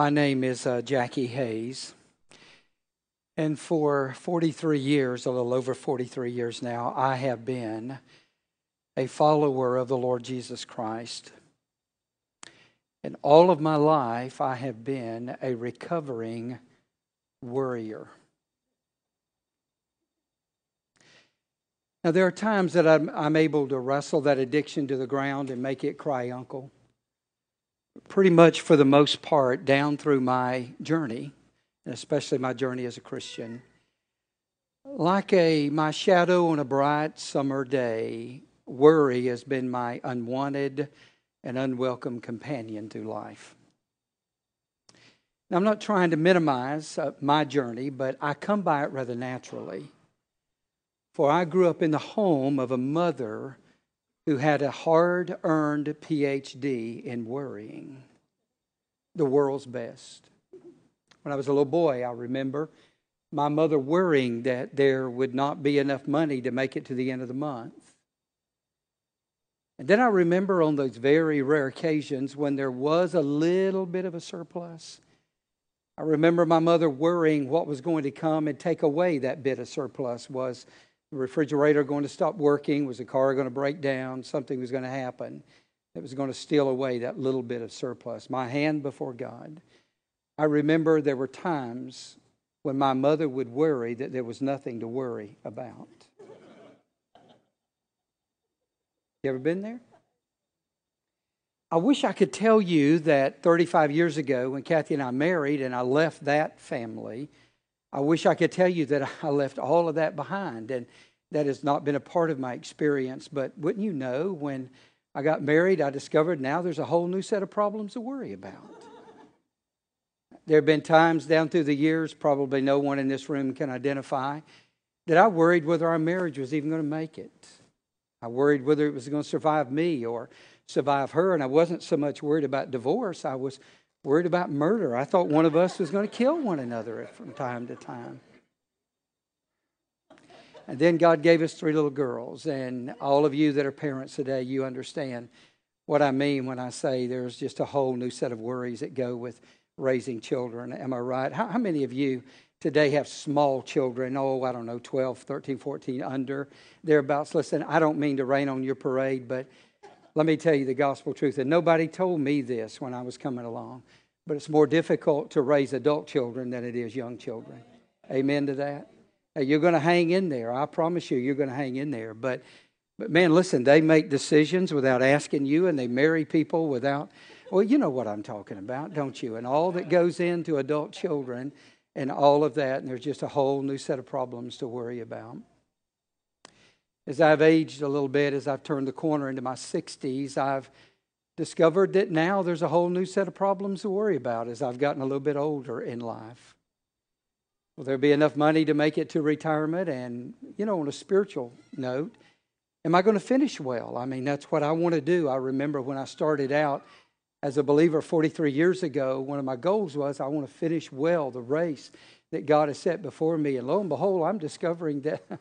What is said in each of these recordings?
My name is uh, Jackie Hayes. And for 43 years, a little over 43 years now, I have been a follower of the Lord Jesus Christ. And all of my life, I have been a recovering worrier. Now, there are times that I'm, I'm, able to wrestle that addiction to the ground and make it cry uncle. Pretty much for the most part, down through my journey, and especially my journey as a Christian, like a my shadow on a bright summer day, worry has been my unwanted and unwelcome companion through life. Now, I'm not trying to minimize uh, my journey, but I come by it rather naturally. For I grew up in the home of a mother who had a hard earned PhD in worrying, the world's best. When I was a little boy, I remember my mother worrying that there would not be enough money to make it to the end of the month. And then I remember on those very rare occasions when there was a little bit of a surplus. I remember my mother worrying what was going to come and take away that bit of surplus. Was refrigerator going to stop working? Was the car going to break down? Something was going to happen that was going to steal away that little bit of surplus. My hand before God. I remember there were times when my mother would worry that there was nothing to worry about. You ever been there? I wish I could tell you that 35 years ago, when Kathy and I married and I left that family, I wish I could tell you that I left all of that behind. And that has not been a part of my experience. But wouldn't you know, when I got married, I discovered now there's a whole new set of problems to worry about. There have been times down through the years, probably no one in this room can identify, that I worried whether our marriage was even going to make it. I worried whether it was going to survive me or survive her. And I wasn't so much worried about divorce, I was worried about murder. I thought one of us was going to kill one another from time to time. And then God gave us three little girls. And all of you that are parents today, you understand what I mean when I say there's just a whole new set of worries that go with raising children. Am I right? How, how many of you today have small children, oh, I don't know, 12, 13, 14, under, thereabouts. Listen, I don't mean to rain on your parade, but let me tell you the gospel truth. And nobody told me this when I was coming along, but it's more difficult to raise adult children than it is young children. Amen to that? Now, you're going to hang in there. I promise you, you're going to hang in there. But, but man, listen, they make decisions without asking you, and they marry people without, well, you know what I'm talking about, don't you? And all that goes into adult children and all of that, and there's just a whole new set of problems to worry about. As I've aged a little bit, as I've turned the corner into my 60s, I've discovered that now there's a whole new set of problems to worry about as I've gotten a little bit older in life. Will there be enough money to make it to retirement? And, you know, on a spiritual note, am I going to finish well? I mean, that's what I want to do. I remember when I started out, as a believer 43 years ago, one of my goals was I want to finish well the race that God has set before me. And lo and behold, I'm discovering that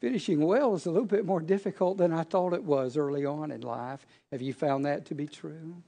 finishing well is a little bit more difficult than I thought it was early on in life. Have you found that to be true?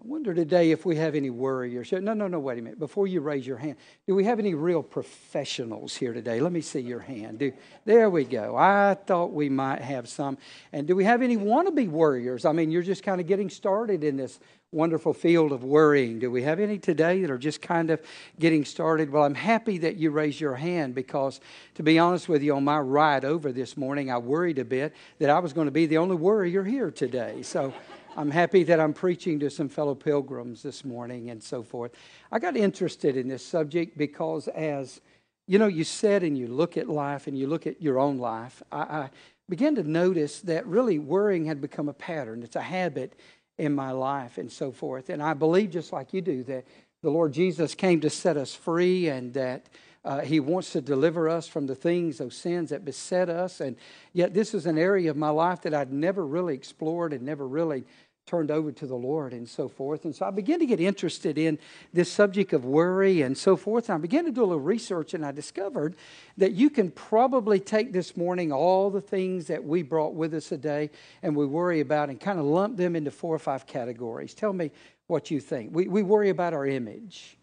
I wonder today if we have any worriers. No, no, no, wait a minute. Before you raise your hand, do we have any real professionals here today? Let me see your hand. Do, there we go. I thought we might have some. And do we have any wannabe worriers? I mean, you're just kind of getting started in this wonderful field of worrying. Do we have any today that are just kind of getting started? Well, I'm happy that you raised your hand because, to be honest with you, on my ride over this morning, I worried a bit that I was going to be the only worrier here today. So, I'm happy that I'm preaching to some fellow pilgrims this morning and so forth. I got interested in this subject because, as you know, you said and you look at life and you look at your own life, I, I began to notice that really worrying had become a pattern. It's a habit in my life and so forth. And I believe, just like you do, that the Lord Jesus came to set us free and that. Uh, he wants to deliver us from the things, those sins that beset us. And yet, this is an area of my life that I'd never really explored and never really turned over to the Lord and so forth. And so I began to get interested in this subject of worry and so forth. And I began to do a little research and I discovered that you can probably take this morning all the things that we brought with us today and we worry about and kind of lump them into four or five categories. Tell me what you think. We, we worry about our image.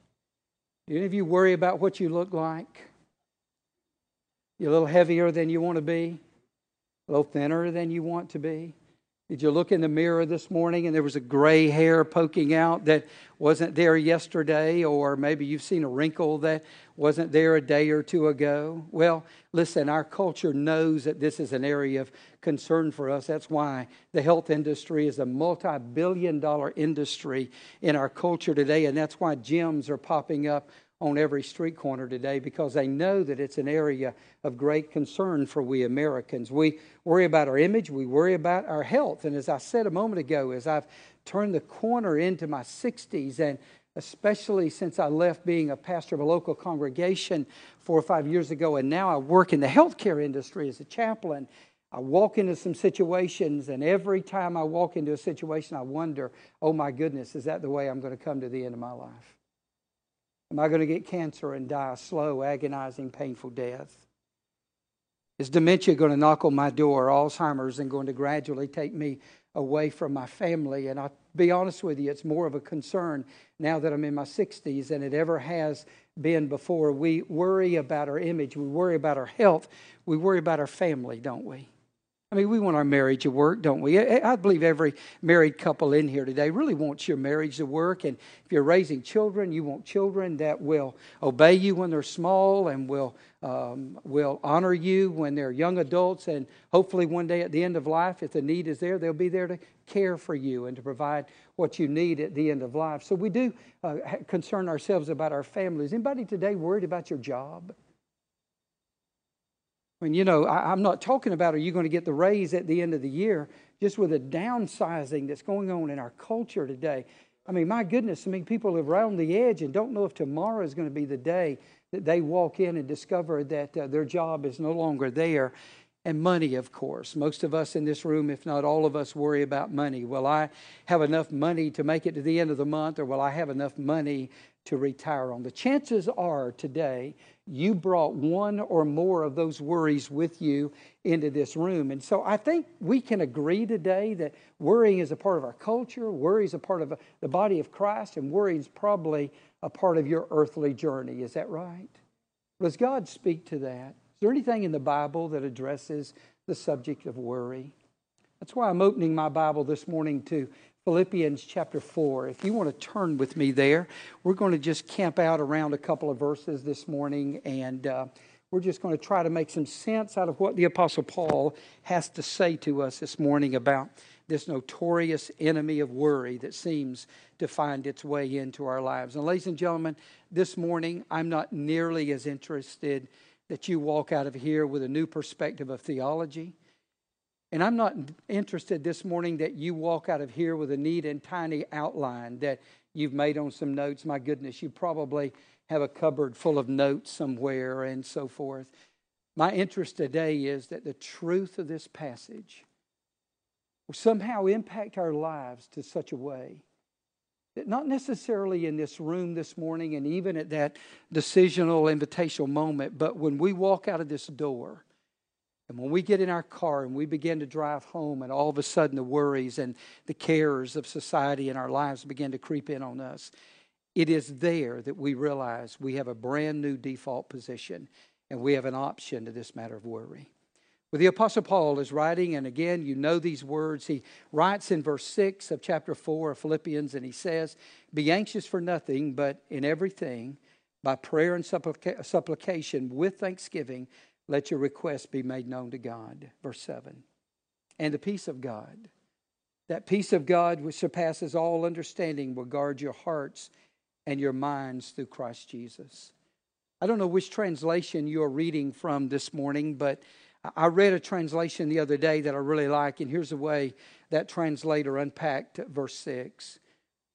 Do any of you worry about what you look like? You're a little heavier than you want to be, a little thinner than you want to be. Did you look in the mirror this morning and there was a gray hair poking out that wasn't there yesterday? Or maybe you've seen a wrinkle that wasn't there a day or two ago? Well, listen, our culture knows that this is an area of concern for us. That's why the health industry is a multi billion dollar industry in our culture today. And that's why gyms are popping up on every street corner today because they know that it's an area of great concern for we Americans. We worry about our image, we worry about our health. And as I said a moment ago, as I've turned the corner into my 60s, and especially since I left being a pastor of a local congregation four or five years ago, and now I work in the healthcare industry as a chaplain. I walk into some situations, and every time I walk into a situation, I wonder, oh my goodness, is that the way I'm going to come to the end of my life? Am I going to get cancer and die a slow, agonizing, painful death? Is dementia going to knock on my door, Alzheimer's, and going to gradually take me away from my family? And I'll be honest with you, it's more of a concern now that I'm in my 60s than it ever has been before. We worry about our image, we worry about our health, we worry about our family, don't we? I mean, we want our marriage to work, don't we? I believe every married couple in here today really wants your marriage to work. And if you're raising children, you want children that will obey you when they're small and will, um, will honor you when they're young adults. And hopefully, one day at the end of life, if the need is there, they'll be there to care for you and to provide what you need at the end of life. So we do uh, concern ourselves about our families. Anybody today worried about your job? I mean, you know, I, am not talking about are you going to get the raise at the end of the year, just with the downsizing that's going on in our culture today. I mean, my goodness, I mean, people are around the edge and don't know if tomorrow is going to be the day that they walk in and discover that uh, their job is no longer there. And money, of course. Most of us in this room, if not all of us, worry about money. Will I have enough money to make it to the end of the month, or will I have enough money to retire on? The chances are today you brought one or more of those worries with you into this room. And so I think we can agree today that worrying is a part of our culture, worry is a part of the body of Christ, and worry is probably a part of your earthly journey. Is that right? Does God speak to that? Is there anything in the Bible that addresses the subject of worry? That's why I'm opening my Bible this morning to Philippians chapter 4. If you want to turn with me there, we're going to just camp out around a couple of verses this morning, and uh, we're just going to try to make some sense out of what the Apostle Paul has to say to us this morning about this notorious enemy of worry that seems to find its way into our lives. And, ladies and gentlemen, this morning, I'm not nearly as interested that you walk out of here with a new perspective of theology and I'm not interested this morning that you walk out of here with a neat and tiny outline that you've made on some notes. My goodness, you probably have a cupboard full of notes somewhere and so forth. My interest today is that the truth of this passage will somehow impact our lives to such a way that not necessarily in this room this morning and even at that decisional invitational moment, but when we walk out of this door, and when we get in our car and we begin to drive home, and all of a sudden the worries and the cares of society and our lives begin to creep in on us, it is there that we realize we have a brand new default position and we have an option to this matter of worry. Well, the Apostle Paul is writing, and again, you know these words. He writes in verse 6 of chapter 4 of Philippians, and he says, Be anxious for nothing, but in everything, by prayer and supplica- supplication, with thanksgiving, let your requests be made known to God. Verse 7. And the peace of God, that peace of God which surpasses all understanding, will guard your hearts and your minds through Christ Jesus. I don't know which translation you're reading from this morning, but I read a translation the other day that I really like, and here's the way that translator unpacked verse 6.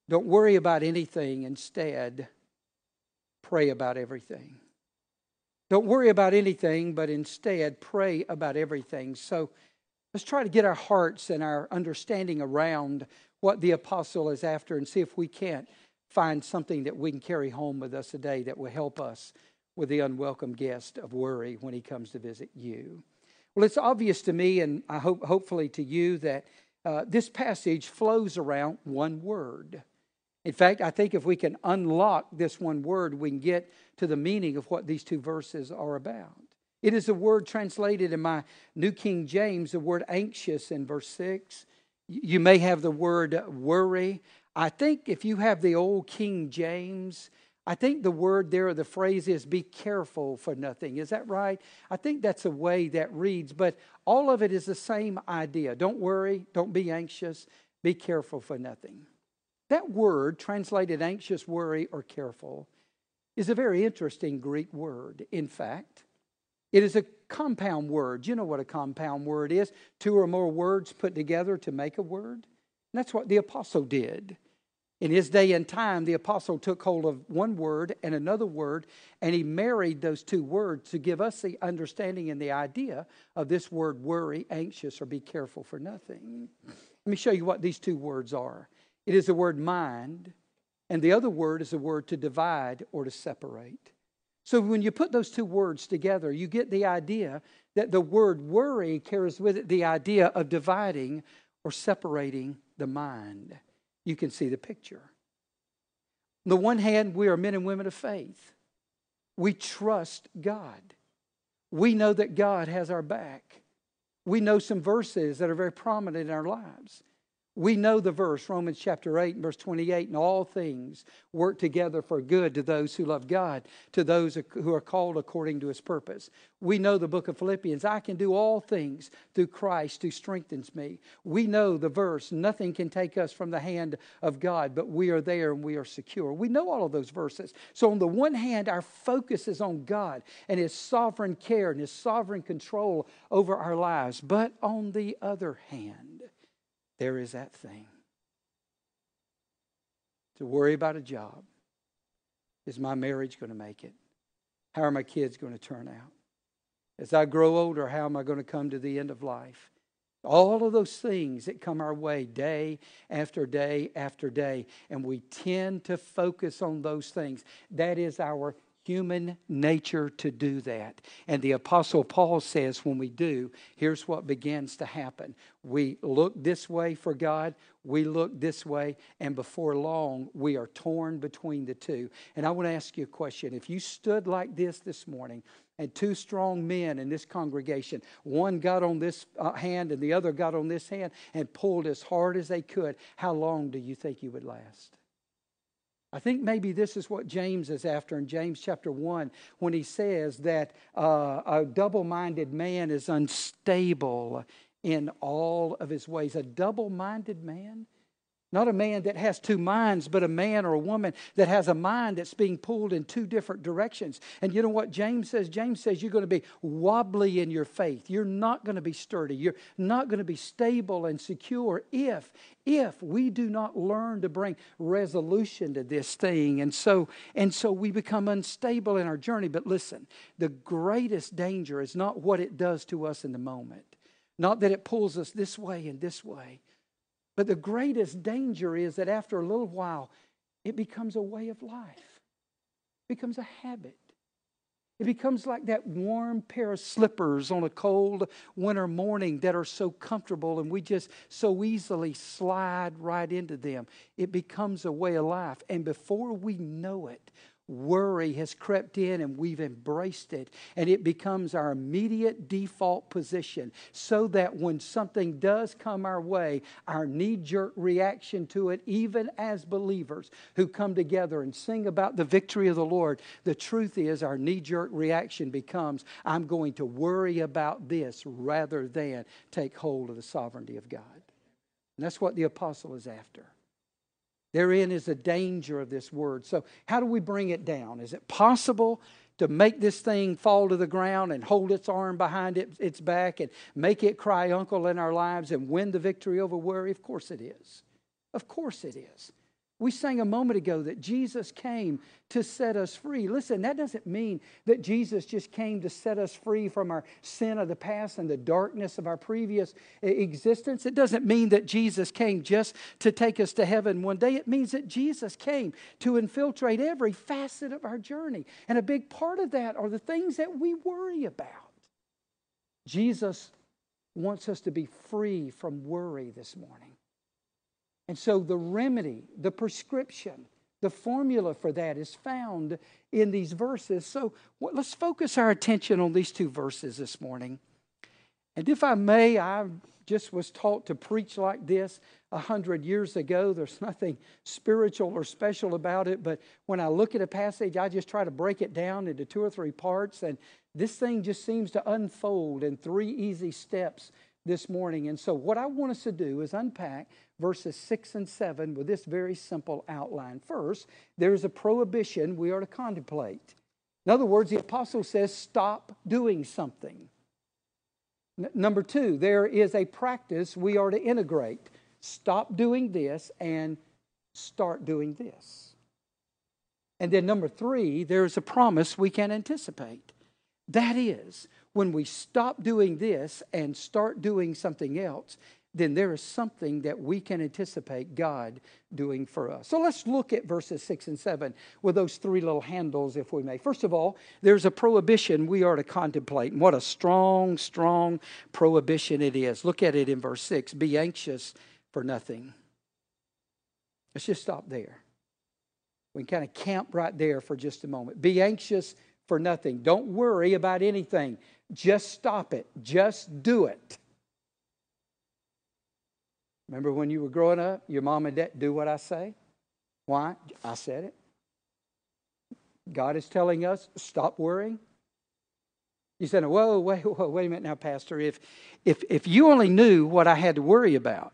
Don't worry about anything, instead, pray about everything. Don't worry about anything, but instead pray about everything. So let's try to get our hearts and our understanding around what the apostle is after and see if we can't find something that we can carry home with us today that will help us with the unwelcome guest of worry when he comes to visit you. Well, it's obvious to me, and I hope hopefully to you, that uh, this passage flows around one word. In fact, I think if we can unlock this one word, we can get to the meaning of what these two verses are about. It is a word translated in my New King James, the word anxious in verse 6. You may have the word worry. I think if you have the old King James, I think the word there, the phrase is be careful for nothing. Is that right? I think that's the way that reads, but all of it is the same idea. Don't worry, don't be anxious, be careful for nothing. That word, translated anxious, worry, or careful, is a very interesting Greek word. In fact, it is a compound word. You know what a compound word is two or more words put together to make a word. And that's what the apostle did. In his day and time, the apostle took hold of one word and another word, and he married those two words to give us the understanding and the idea of this word worry, anxious, or be careful for nothing. Let me show you what these two words are it is the word mind, and the other word is the word to divide or to separate. So when you put those two words together, you get the idea that the word worry carries with it the idea of dividing or separating the mind you can see the picture. On the one hand, we are men and women of faith. We trust God. We know that God has our back. We know some verses that are very prominent in our lives. We know the verse, Romans chapter 8, verse 28, and all things work together for good to those who love God, to those who are called according to his purpose. We know the book of Philippians, I can do all things through Christ who strengthens me. We know the verse, nothing can take us from the hand of God, but we are there and we are secure. We know all of those verses. So, on the one hand, our focus is on God and his sovereign care and his sovereign control over our lives. But on the other hand, there is that thing. To worry about a job. Is my marriage going to make it? How are my kids going to turn out? As I grow older, how am I going to come to the end of life? All of those things that come our way day after day after day, and we tend to focus on those things. That is our human nature to do that. And the Apostle Paul says when we do, here's what begins to happen. We look this way for God, we look this way, and before long, we are torn between the two. And I want to ask you a question. If you stood like this this morning, and two strong men in this congregation. One got on this uh, hand and the other got on this hand and pulled as hard as they could. How long do you think you would last? I think maybe this is what James is after in James chapter 1 when he says that uh, a double minded man is unstable in all of his ways. A double minded man not a man that has two minds, but a man or a woman that has a mind that's being pulled in two different directions. And you know what James says? James says you're going to be wobbly in your faith. You're not going to be sturdy. You're not going to be stable and secure if if we do not learn to bring resolution to this thing. And so and so we become unstable in our journey. But listen, the greatest danger is not what it does to us in the moment. Not that it pulls us this way and this way but the greatest danger is that after a little while, it becomes a way of life, it becomes a habit. It becomes like that warm pair of slippers on a cold winter morning that are so comfortable and we just so easily slide right into them. It becomes a way of life. And before we know it, worry has crept in and we've embraced it. And it becomes our immediate default position so that when something does come our way, our knee jerk reaction to it, even as believers who come together and sing about the victory of the Lord, the truth is our knee jerk reaction becomes, I'm going to worry about this rather than take hold of the sovereignty of God. And that's what the apostle is after. Therein is the danger of this word. So, how do we bring it down? Is it possible to make this thing fall to the ground and hold its arm behind it, its back and make it cry uncle in our lives and win the victory over worry? Of course it is. Of course it is. We sang a moment ago that Jesus came to set us free. Listen, that doesn't mean that Jesus just came to set us free from our sin of the past and the darkness of our previous existence. It doesn't mean that Jesus came just to take us to heaven one day. It means that Jesus came to infiltrate every facet of our journey. And a big part of that are the things that we worry about. Jesus wants us to be free from worry this morning. And so the remedy, the prescription, the formula for that is found in these verses. So let's focus our attention on these two verses this morning. And if I may, I just was taught to preach like this a hundred years ago. There's nothing spiritual or special about it, but when I look at a passage, I just try to break it down into two or three parts. And this thing just seems to unfold in three easy steps this morning. And so, what I want us to do is unpack verses 6 and 7 with this very simple outline. First, there's a prohibition we are to contemplate. In other words, the apostle says, stop doing something. N- number two, there is a practice we are to integrate. Stop doing this and start doing this. And then number three, there is a promise we can anticipate. That is, when we stop doing this and start doing something else, then there is something that we can anticipate God doing for us. So let's look at verses 6 and 7 with those three little handles, if we may. First of all, there's a prohibition we are to contemplate. And what a strong, strong prohibition it is. Look at it in verse 6 Be anxious for nothing. Let's just stop there. We can kind of camp right there for just a moment. Be anxious for nothing. Don't worry about anything. Just stop it. Just do it. Remember when you were growing up, your mom and dad do what I say? Why? I said it. God is telling us, stop worrying. You said, whoa, wait, whoa, wait a minute now, Pastor. If, if, if you only knew what I had to worry about,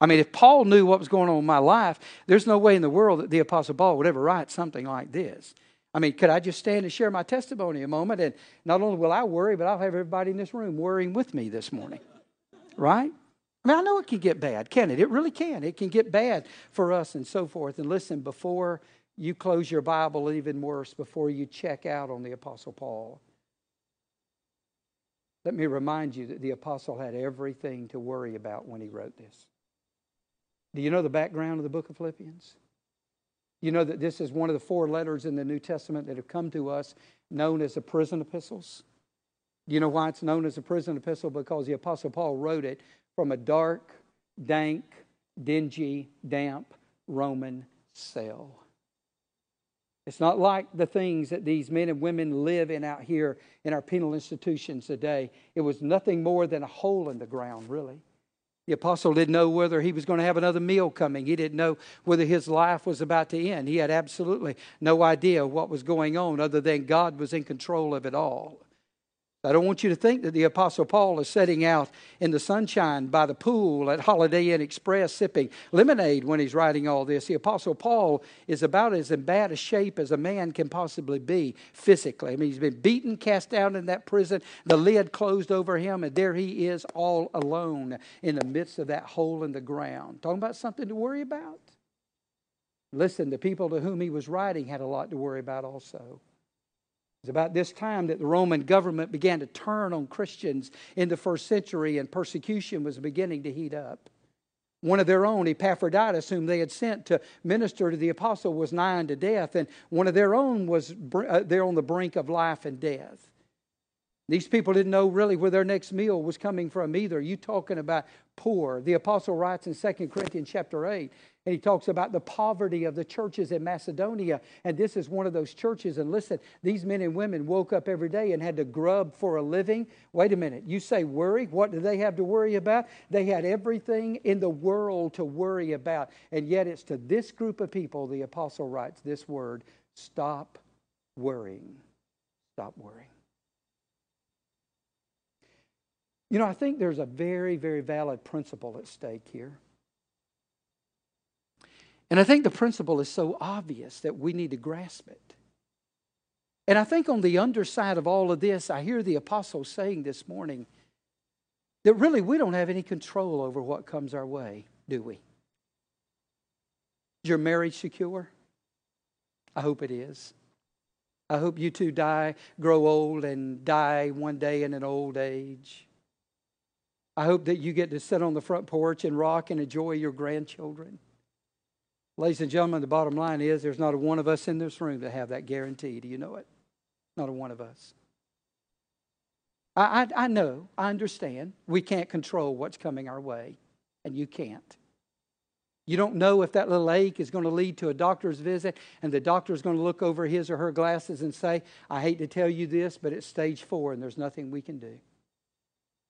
I mean, if Paul knew what was going on in my life, there's no way in the world that the Apostle Paul would ever write something like this. I mean, could I just stand and share my testimony a moment? And not only will I worry, but I'll have everybody in this room worrying with me this morning. Right? I mean, I know it can get bad, can it? It really can. It can get bad for us and so forth. And listen, before you close your Bible, even worse, before you check out on the Apostle Paul, let me remind you that the Apostle had everything to worry about when he wrote this. Do you know the background of the book of Philippians? You know that this is one of the four letters in the New Testament that have come to us known as the prison epistles. You know why it's known as a prison epistle? Because the Apostle Paul wrote it from a dark, dank, dingy, damp Roman cell. It's not like the things that these men and women live in out here in our penal institutions today. It was nothing more than a hole in the ground, really. The apostle didn't know whether he was going to have another meal coming. He didn't know whether his life was about to end. He had absolutely no idea what was going on other than God was in control of it all. I don't want you to think that the Apostle Paul is sitting out in the sunshine by the pool at Holiday Inn Express sipping lemonade when he's writing all this. The Apostle Paul is about as in bad a shape as a man can possibly be physically. I mean, he's been beaten, cast down in that prison, the lid closed over him, and there he is all alone in the midst of that hole in the ground. Talking about something to worry about? Listen, the people to whom he was writing had a lot to worry about also. About this time that the Roman government began to turn on Christians in the first century, and persecution was beginning to heat up. One of their own, Epaphroditus, whom they had sent to minister to the apostle, was nigh unto death, and one of their own was uh, there on the brink of life and death. These people didn't know really where their next meal was coming from either. You talking about poor. The apostle writes in 2 Corinthians chapter 8, and he talks about the poverty of the churches in Macedonia. And this is one of those churches. And listen, these men and women woke up every day and had to grub for a living. Wait a minute. You say worry? What do they have to worry about? They had everything in the world to worry about. And yet it's to this group of people the apostle writes this word stop worrying. Stop worrying. You know, I think there's a very, very valid principle at stake here. And I think the principle is so obvious that we need to grasp it. And I think on the underside of all of this, I hear the apostle saying this morning that really we don't have any control over what comes our way, do we? Is your marriage secure? I hope it is. I hope you two die, grow old, and die one day in an old age. I hope that you get to sit on the front porch and rock and enjoy your grandchildren. Ladies and gentlemen, the bottom line is there's not a one of us in this room that have that guarantee. Do you know it? Not a one of us. I, I, I know, I understand. We can't control what's coming our way, and you can't. You don't know if that little ache is going to lead to a doctor's visit, and the doctor is going to look over his or her glasses and say, I hate to tell you this, but it's stage four, and there's nothing we can do.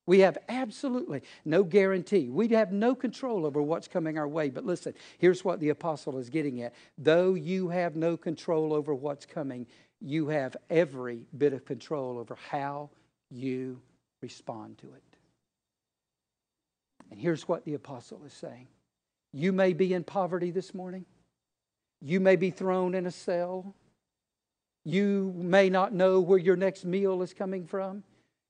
We have absolutely no guarantee. We have no control over what's coming our way. But listen, here's what the apostle is getting at. Though you have no control over what's coming, you have every bit of control over how you respond to it. And here's what the apostle is saying You may be in poverty this morning, you may be thrown in a cell, you may not know where your next meal is coming from.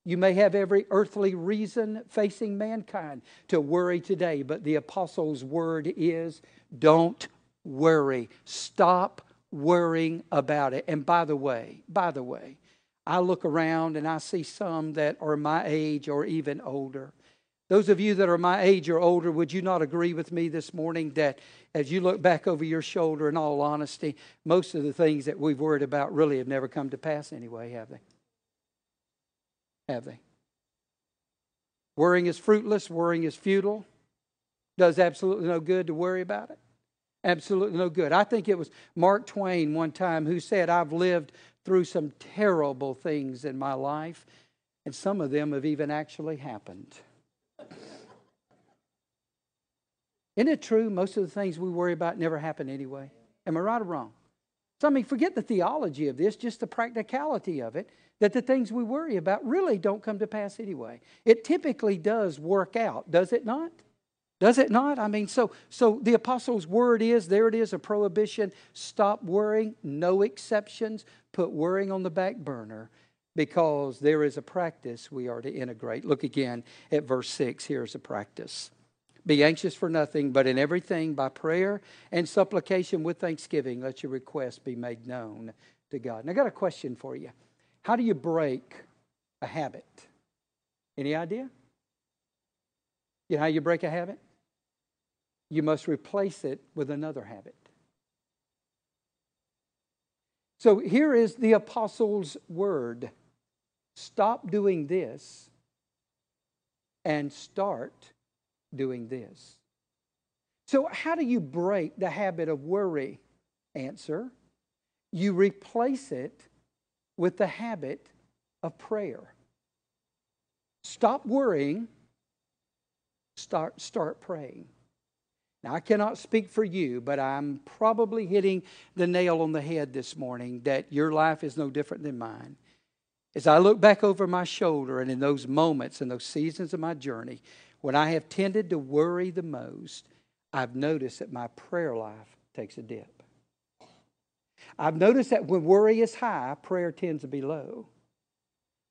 You may have every earthly reason facing mankind to worry today, but the apostle's word is don't worry. Stop worrying about it. And by the way, by the way, I look around and I see some that are my age or even older. Those of you that are my age or older, would you not agree with me this morning that as you look back over your shoulder, in all honesty, most of the things that we've worried about really have never come to pass anyway, have they? Have they? Worrying is fruitless, worrying is futile. Does absolutely no good to worry about it. Absolutely no good. I think it was Mark Twain one time who said, I've lived through some terrible things in my life, and some of them have even actually happened. Isn't it true? Most of the things we worry about never happen anyway. Am I right or wrong? So, I mean, forget the theology of this, just the practicality of it that the things we worry about really don't come to pass anyway. It typically does work out, does it not? Does it not? I mean, so so the apostles' word is there it is a prohibition. Stop worrying, no exceptions. Put worrying on the back burner because there is a practice we are to integrate. Look again at verse 6. Here's a practice. Be anxious for nothing, but in everything by prayer and supplication with thanksgiving, let your requests be made known to God. And I got a question for you. How do you break a habit? Any idea? You know how you break a habit? You must replace it with another habit. So here is the apostles' word stop doing this and start doing this. So, how do you break the habit of worry? Answer you replace it with the habit of prayer. Stop worrying, start, start praying. Now, I cannot speak for you, but I'm probably hitting the nail on the head this morning that your life is no different than mine. As I look back over my shoulder and in those moments and those seasons of my journey, when I have tended to worry the most, I've noticed that my prayer life takes a dip. I've noticed that when worry is high, prayer tends to be low.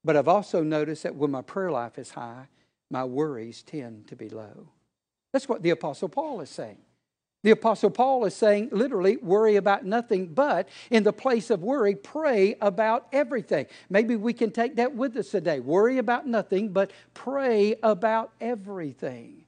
But I've also noticed that when my prayer life is high, my worries tend to be low. That's what the Apostle Paul is saying. The Apostle Paul is saying, literally, worry about nothing, but in the place of worry, pray about everything. Maybe we can take that with us today. Worry about nothing, but pray about everything.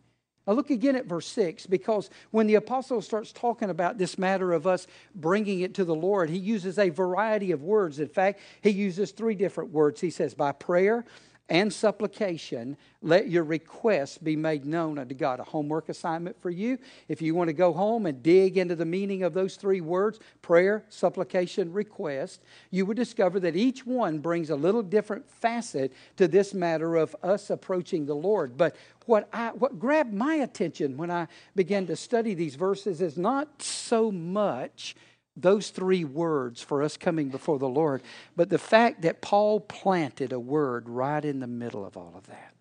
Now, look again at verse 6 because when the apostle starts talking about this matter of us bringing it to the Lord, he uses a variety of words. In fact, he uses three different words. He says, by prayer, and supplication, let your requests be made known unto God. A homework assignment for you. If you want to go home and dig into the meaning of those three words prayer, supplication, request you would discover that each one brings a little different facet to this matter of us approaching the Lord. But what, I, what grabbed my attention when I began to study these verses is not so much those three words for us coming before the Lord, but the fact that Paul planted a word right in the middle of all of that.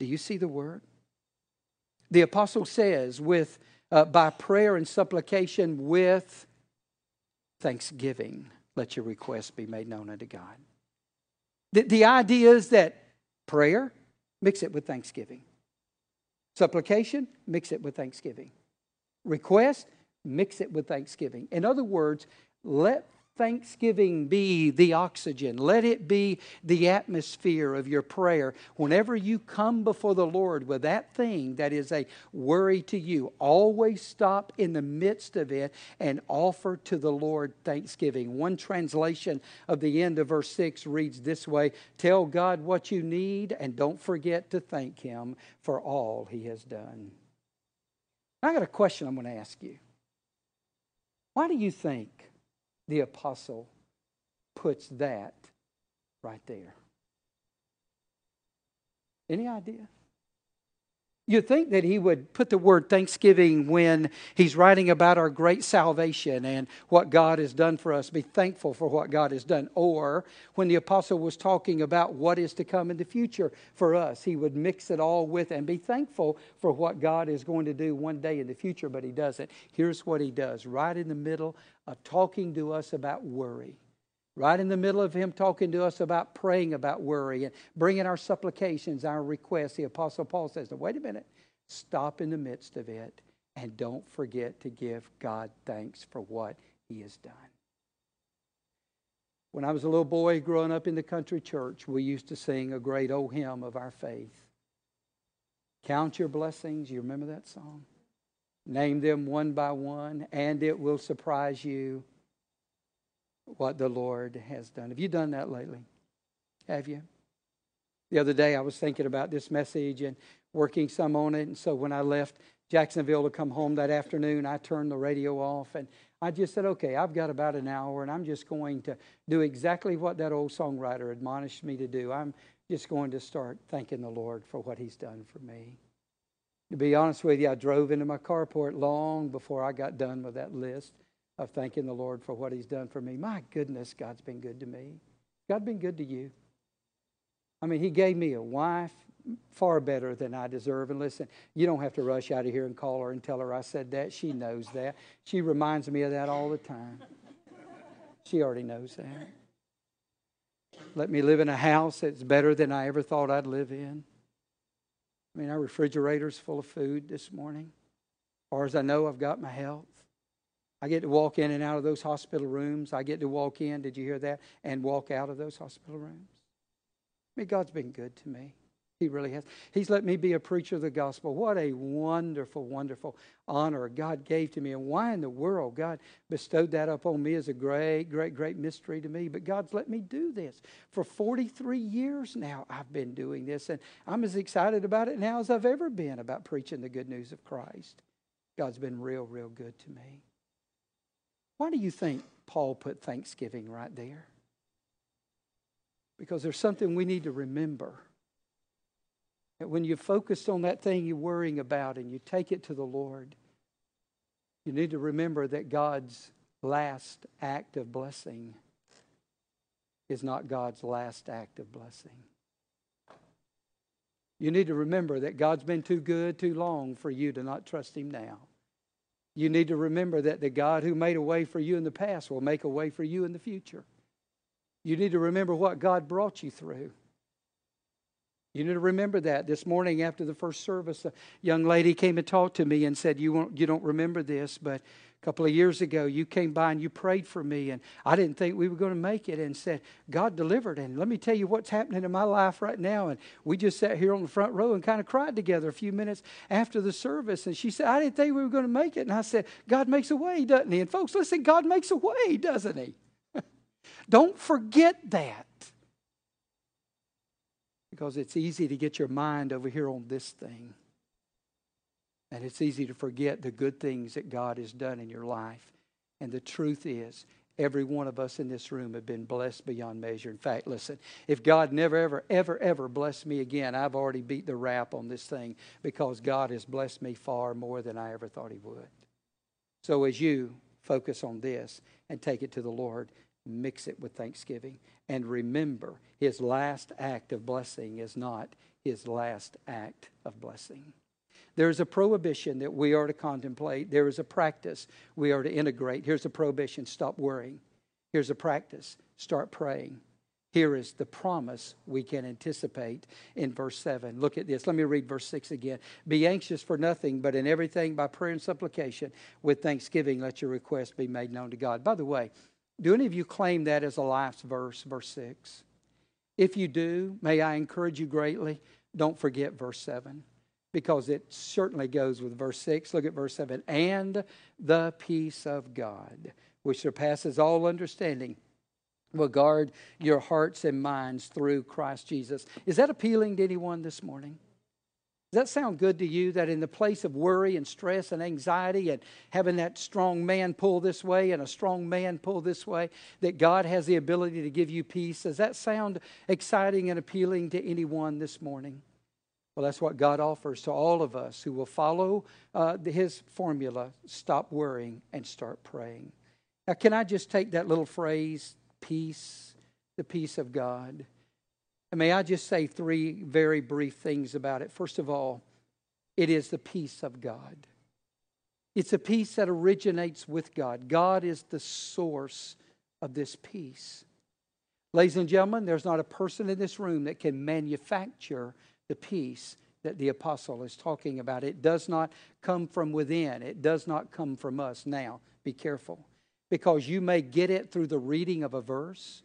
Do you see the word? The apostle says, with uh, by prayer and supplication with thanksgiving, let your requests be made known unto God. The, the idea is that prayer, mix it with thanksgiving. Supplication, mix it with thanksgiving. Request, mix it with thanksgiving. In other words, let thanksgiving be the oxygen. Let it be the atmosphere of your prayer. Whenever you come before the Lord with that thing that is a worry to you, always stop in the midst of it and offer to the Lord thanksgiving. One translation of the end of verse 6 reads this way Tell God what you need and don't forget to thank Him for all He has done. I got a question I'm going to ask you. Why do you think the apostle puts that right there? Any idea? You'd think that he would put the word thanksgiving when he's writing about our great salvation and what God has done for us. Be thankful for what God has done. Or when the apostle was talking about what is to come in the future for us, he would mix it all with and be thankful for what God is going to do one day in the future, but he doesn't. Here's what he does right in the middle of talking to us about worry right in the middle of him talking to us about praying about worry and bringing our supplications, our requests, the Apostle Paul says, wait a minute, stop in the midst of it and don't forget to give God thanks for what he has done. When I was a little boy growing up in the country church, we used to sing a great old hymn of our faith. Count your blessings. You remember that song? Name them one by one, and it will surprise you what the Lord has done. Have you done that lately? Have you? The other day I was thinking about this message and working some on it. And so when I left Jacksonville to come home that afternoon, I turned the radio off and I just said, okay, I've got about an hour and I'm just going to do exactly what that old songwriter admonished me to do. I'm just going to start thanking the Lord for what He's done for me. To be honest with you, I drove into my carport long before I got done with that list of thanking the Lord for what He's done for me. My goodness, God's been good to me. God's been good to you. I mean, He gave me a wife far better than I deserve. And listen, you don't have to rush out of here and call her and tell her I said that. She knows that. She reminds me of that all the time. She already knows that. Let me live in a house that's better than I ever thought I'd live in. I mean, our refrigerator's full of food this morning. As far as I know, I've got my health. I get to walk in and out of those hospital rooms. I get to walk in, did you hear that? And walk out of those hospital rooms. I mean, God's been good to me. He really has. He's let me be a preacher of the gospel. What a wonderful, wonderful honor God gave to me. And why in the world God bestowed that upon me is a great, great, great mystery to me. But God's let me do this. For 43 years now, I've been doing this. And I'm as excited about it now as I've ever been about preaching the good news of Christ. God's been real, real good to me. Why do you think Paul put Thanksgiving right there? Because there's something we need to remember. That when you focus on that thing you're worrying about and you take it to the Lord, you need to remember that God's last act of blessing is not God's last act of blessing. You need to remember that God's been too good too long for you to not trust Him now. You need to remember that the God who made a way for you in the past will make a way for you in the future. You need to remember what God brought you through. You need to remember that. This morning after the first service, a young lady came and talked to me and said, You, won't, you don't remember this, but a couple of years ago, you came by and you prayed for me, and I didn't think we were going to make it, and said, God delivered. And let me tell you what's happening in my life right now. And we just sat here on the front row and kind of cried together a few minutes after the service. And she said, I didn't think we were going to make it. And I said, God makes a way, doesn't He? And folks, listen, God makes a way, doesn't He? Don't forget that. Because it's easy to get your mind over here on this thing. And it's easy to forget the good things that God has done in your life. And the truth is, every one of us in this room have been blessed beyond measure. In fact, listen, if God never, ever, ever, ever blessed me again, I've already beat the rap on this thing because God has blessed me far more than I ever thought He would. So as you focus on this and take it to the Lord, mix it with thanksgiving. And remember, His last act of blessing is not His last act of blessing. There's a prohibition that we are to contemplate. There is a practice we are to integrate. Here's a prohibition stop worrying. Here's a practice start praying. Here is the promise we can anticipate in verse 7. Look at this. Let me read verse 6 again. Be anxious for nothing, but in everything by prayer and supplication, with thanksgiving, let your requests be made known to God. By the way, do any of you claim that as a life's verse, verse 6? If you do, may I encourage you greatly, don't forget verse 7 because it certainly goes with verse 6. Look at verse 7. And the peace of God, which surpasses all understanding, will guard your hearts and minds through Christ Jesus. Is that appealing to anyone this morning? Does that sound good to you that in the place of worry and stress and anxiety and having that strong man pull this way and a strong man pull this way, that God has the ability to give you peace? Does that sound exciting and appealing to anyone this morning? Well, that's what God offers to all of us who will follow uh, His formula stop worrying and start praying. Now, can I just take that little phrase, peace, the peace of God. And may I just say three very brief things about it. First of all, it is the peace of God. It's a peace that originates with God. God is the source of this peace. Ladies and gentlemen, there's not a person in this room that can manufacture the peace that the apostle is talking about. It does not come from within, it does not come from us. Now, be careful because you may get it through the reading of a verse,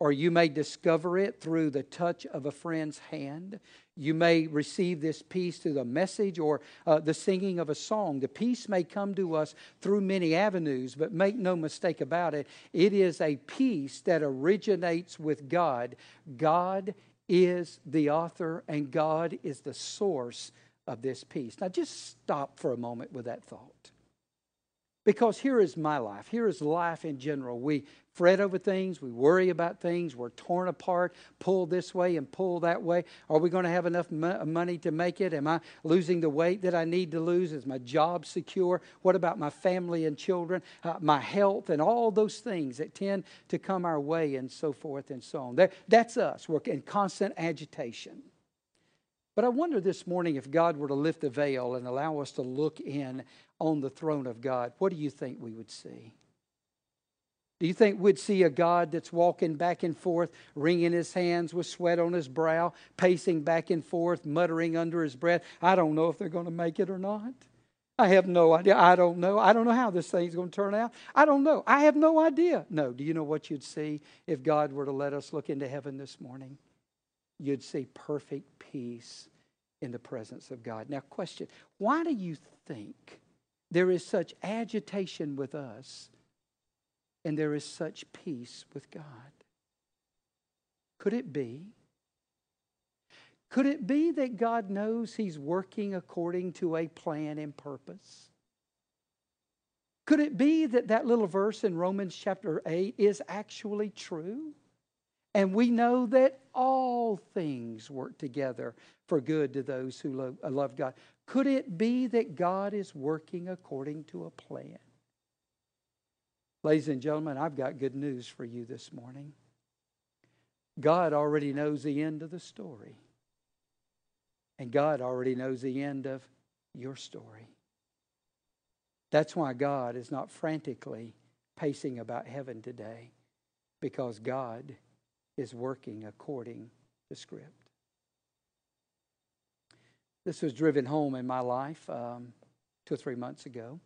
or you may discover it through the touch of a friend's hand. You may receive this peace through the message or uh, the singing of a song. The peace may come to us through many avenues, but make no mistake about it, it is a peace that originates with God. God is the author, and God is the source of this peace. Now, just stop for a moment with that thought. Because here is my life. Here is life in general. We fret over things. We worry about things. We're torn apart, pulled this way and pulled that way. Are we going to have enough money to make it? Am I losing the weight that I need to lose? Is my job secure? What about my family and children? Uh, my health and all those things that tend to come our way and so forth and so on. That, that's us. We're in constant agitation. But I wonder this morning if God were to lift the veil and allow us to look in on the throne of God, what do you think we would see? Do you think we'd see a God that's walking back and forth, wringing his hands with sweat on his brow, pacing back and forth, muttering under his breath, I don't know if they're going to make it or not? I have no idea. I don't know. I don't know how this thing's going to turn out. I don't know. I have no idea. No. Do you know what you'd see if God were to let us look into heaven this morning? you'd see perfect peace in the presence of God. Now, question why do you think there is such agitation with us and there is such peace with God? Could it be? Could it be that God knows He's working according to a plan and purpose? Could it be that that little verse in Romans chapter 8 is actually true? And we know that all things work together for good to those who love, God. Could it be that God is working according to a plan? Ladies and gentlemen, I've got good news for you this morning. God already knows the end of the story. And God already knows the end of your story. That's why God is not frantically pacing about heaven today, because God is working according to script. This was driven home in my life um, two or three months ago.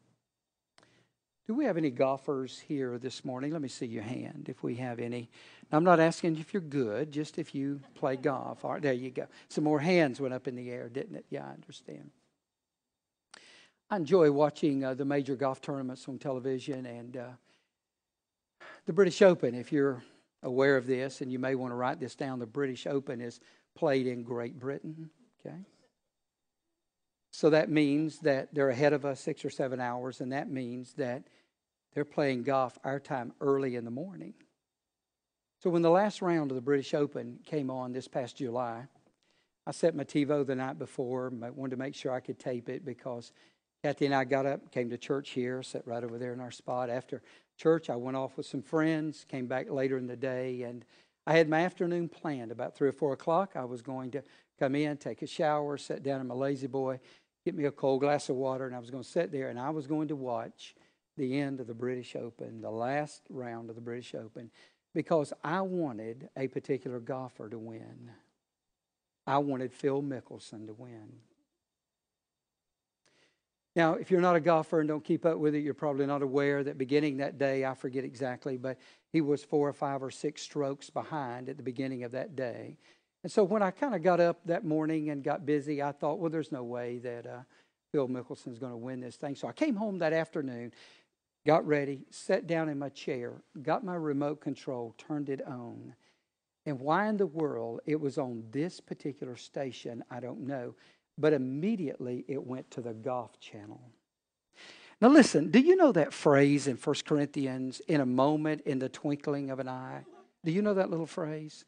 Do we have any golfers here this morning? Let me see your hand if we have any. I'm not asking if you're good, just if you play golf. All right, there you go. Some more hands went up in the air, didn't it? Yeah, I understand. I enjoy watching uh, the major golf tournaments on television and uh, the British Open. If you're aware of this, and you may want to write this down. The British Open is played in Great Britain. Okay? So that means that they're ahead of us six or seven hours, and that means that they're playing golf our time early in the morning. So when the last round of the British Open came on this past July, I set my TiVo the night before, I wanted to make sure I could tape it because Kathy and I got up, came to church here, sat right over there in our spot. After church. I went off with some friends, came back later in the day, and I had my afternoon planned. About 3 or 4 o'clock, I was going to come in, take a shower, sit down in my lazy boy, get me a cold glass of water, and I was going to sit there and I was going to watch the end of the British Open, the last round of the British Open. because I wanted a particular golfer to win. I wanted Phil Mickelson to win. Now, if you're not a golfer and don't keep up with it, you're probably not aware that beginning that day, I forget exactly, but he was four or five or six strokes behind at the beginning of that day. And so when I kind of got up that morning and got busy, I thought, well, there's no way that uh, Phil Mickelson's going to win this thing. So I came home that afternoon, got ready, sat down in my chair, got my remote control, turned it on. And why in the world it was on this particular station, I don't know. But immediately it went to the golf channel. Now, listen, do you know that phrase in 1 Corinthians, in a moment, in the twinkling of an eye? Do you know that little phrase?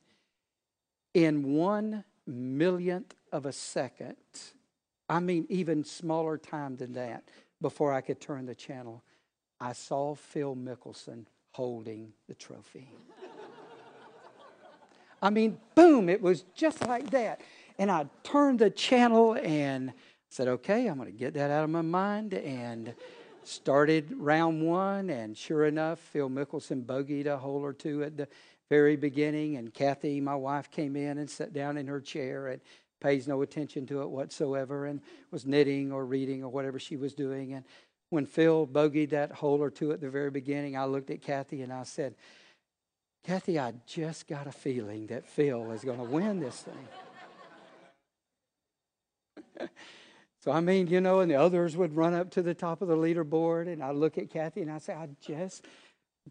In one millionth of a second, I mean, even smaller time than that, before I could turn the channel, I saw Phil Mickelson holding the trophy. I mean, boom, it was just like that. And I turned the channel and said, okay, I'm going to get that out of my mind. And started round one. And sure enough, Phil Mickelson bogeyed a hole or two at the very beginning. And Kathy, my wife, came in and sat down in her chair and pays no attention to it whatsoever and was knitting or reading or whatever she was doing. And when Phil bogeyed that hole or two at the very beginning, I looked at Kathy and I said, Kathy, I just got a feeling that Phil is going to win this thing. so, I mean, you know, and the others would run up to the top of the leaderboard, and I look at Kathy and I say, I just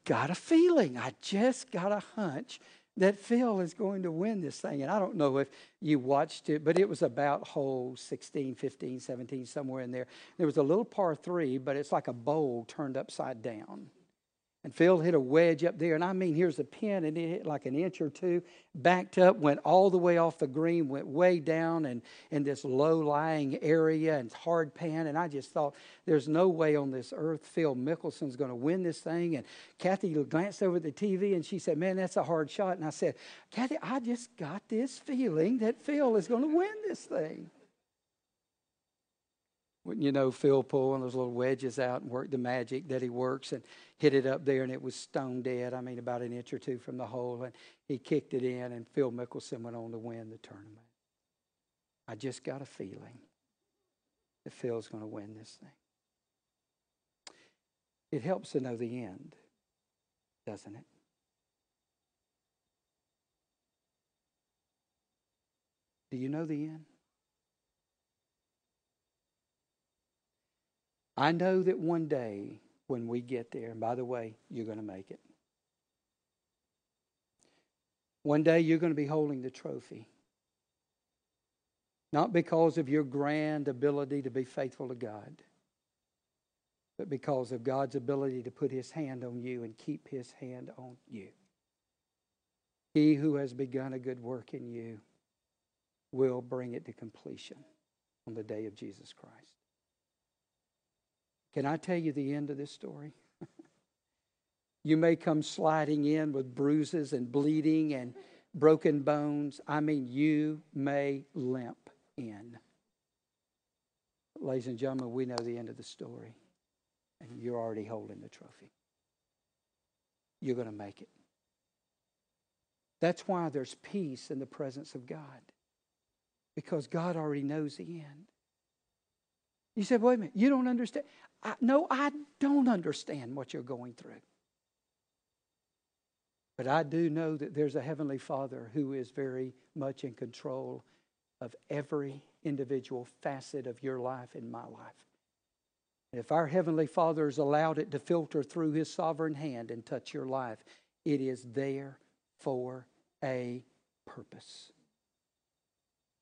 got a feeling. I just got a hunch that Phil is going to win this thing. And I don't know if you watched it, but it was about hole 16, 15, 17, somewhere in there. There was a little par three, but it's like a bowl turned upside down. And Phil hit a wedge up there. And I mean, here's a pin, and it hit like an inch or two, backed up, went all the way off the green, went way down and in this low lying area and hard pan. And I just thought, there's no way on this earth Phil Mickelson's going to win this thing. And Kathy glanced over the TV and she said, Man, that's a hard shot. And I said, Kathy, I just got this feeling that Phil is going to win this thing. You know, Phil one of those little wedges out and worked the magic that he works and hit it up there, and it was stone dead. I mean, about an inch or two from the hole, and he kicked it in, and Phil Mickelson went on to win the tournament. I just got a feeling that Phil's going to win this thing. It helps to know the end, doesn't it? Do you know the end? I know that one day when we get there, and by the way, you're going to make it. One day you're going to be holding the trophy. Not because of your grand ability to be faithful to God, but because of God's ability to put his hand on you and keep his hand on you. He who has begun a good work in you will bring it to completion on the day of Jesus Christ. Can I tell you the end of this story? you may come sliding in with bruises and bleeding and broken bones. I mean, you may limp in. Ladies and gentlemen, we know the end of the story, and you're already holding the trophy. You're going to make it. That's why there's peace in the presence of God, because God already knows the end. You said, wait a minute, you don't understand. I, no, I don't understand what you're going through. But I do know that there's a Heavenly Father who is very much in control of every individual facet of your life and my life. And if our Heavenly Father has allowed it to filter through His sovereign hand and touch your life, it is there for a purpose.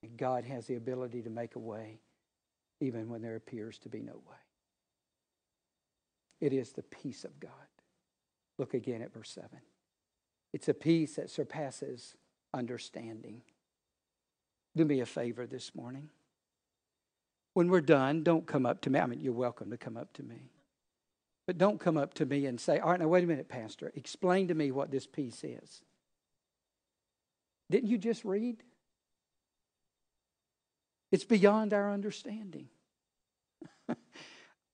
And God has the ability to make a way even when there appears to be no way. It is the peace of God. Look again at verse 7. It's a peace that surpasses understanding. Do me a favor this morning. When we're done, don't come up to me. I mean, you're welcome to come up to me. But don't come up to me and say, All right, now wait a minute, Pastor. Explain to me what this peace is. Didn't you just read? It's beyond our understanding.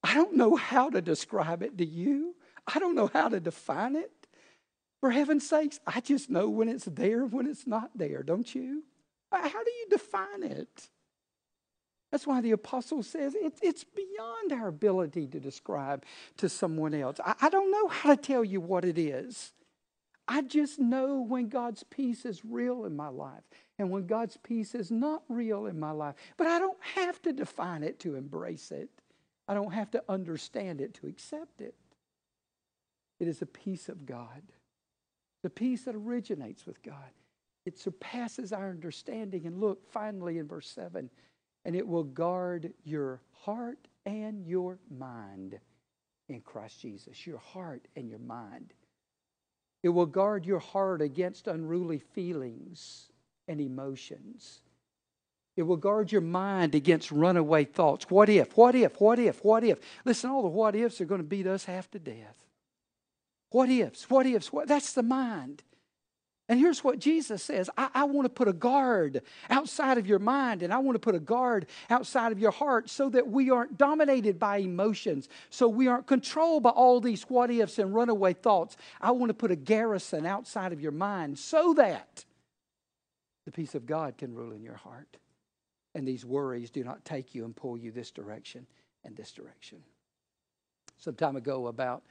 I don't know how to describe it to you. I don't know how to define it. For heaven's sakes, I just know when it's there, when it's not there, don't you? Uh, how do you define it? That's why the apostle says it, it's beyond our ability to describe to someone else. I, I don't know how to tell you what it is. I just know when God's peace is real in my life and when God's peace is not real in my life. But I don't have to define it to embrace it, I don't have to understand it to accept it. It is a peace of God, the peace that originates with God. It surpasses our understanding. And look, finally, in verse 7 and it will guard your heart and your mind in Christ Jesus. Your heart and your mind. It will guard your heart against unruly feelings and emotions. It will guard your mind against runaway thoughts. What if? What if? What if? What if? Listen, all the what ifs are going to beat us half to death. What ifs? What ifs? What? That's the mind. And here's what Jesus says I, I, want to put a guard outside of your mind, and I want to put a guard outside of your heart so that we aren't dominated by emotions, so we aren't controlled by all these what ifs and runaway thoughts. I want to put a garrison outside of your mind so that the peace of God can rule in your heart. And these worries do not take you and pull you this direction and this direction. Some time ago, about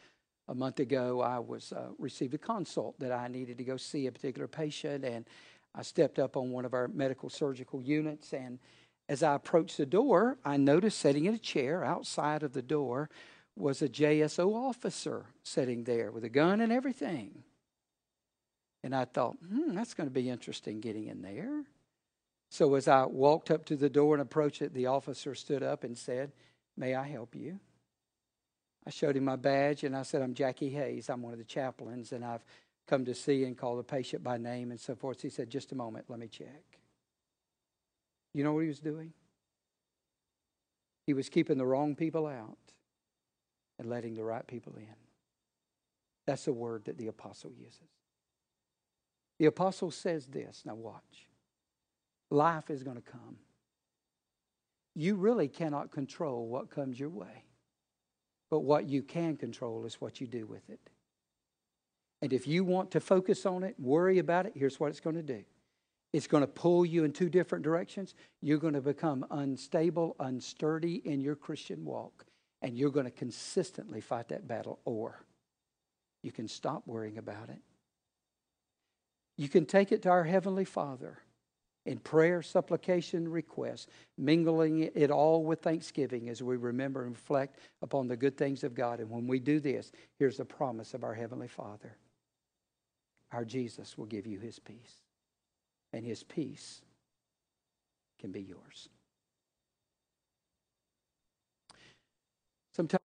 a month ago, I was uh, received a consult that I needed to go see a particular patient, and I stepped up on one of our medical surgical units. And as I approached the door, I noticed sitting in a chair outside of the door was a JSO officer sitting there with a gun and everything. And I thought, hmm, that's going to be interesting getting in there. So as I walked up to the door and approached it, the officer stood up and said, May I help you? I showed him my badge and I said, I'm Jackie Hayes. I'm one of the chaplains and I've come to see and call the patient by name and so forth. He said, Just a moment, let me check. You know what he was doing? He was keeping the wrong people out and letting the right people in. That's the word that the apostle uses. The apostle says this now, watch. Life is going to come. You really cannot control what comes your way. But what you can control is what you do with it. And if you want to focus on it, worry about it, here's what it's going to do it's going to pull you in two different directions. You're going to become unstable, unsturdy in your Christian walk, and you're going to consistently fight that battle. Or you can stop worrying about it. You can take it to our Heavenly Father in prayer, supplication, request, mingling it all with thanksgiving as we remember and reflect upon the good things of God. And when we do this, here's the promise of our Heavenly Father our Jesus will give you his peace, and his peace can be yours. Sometimes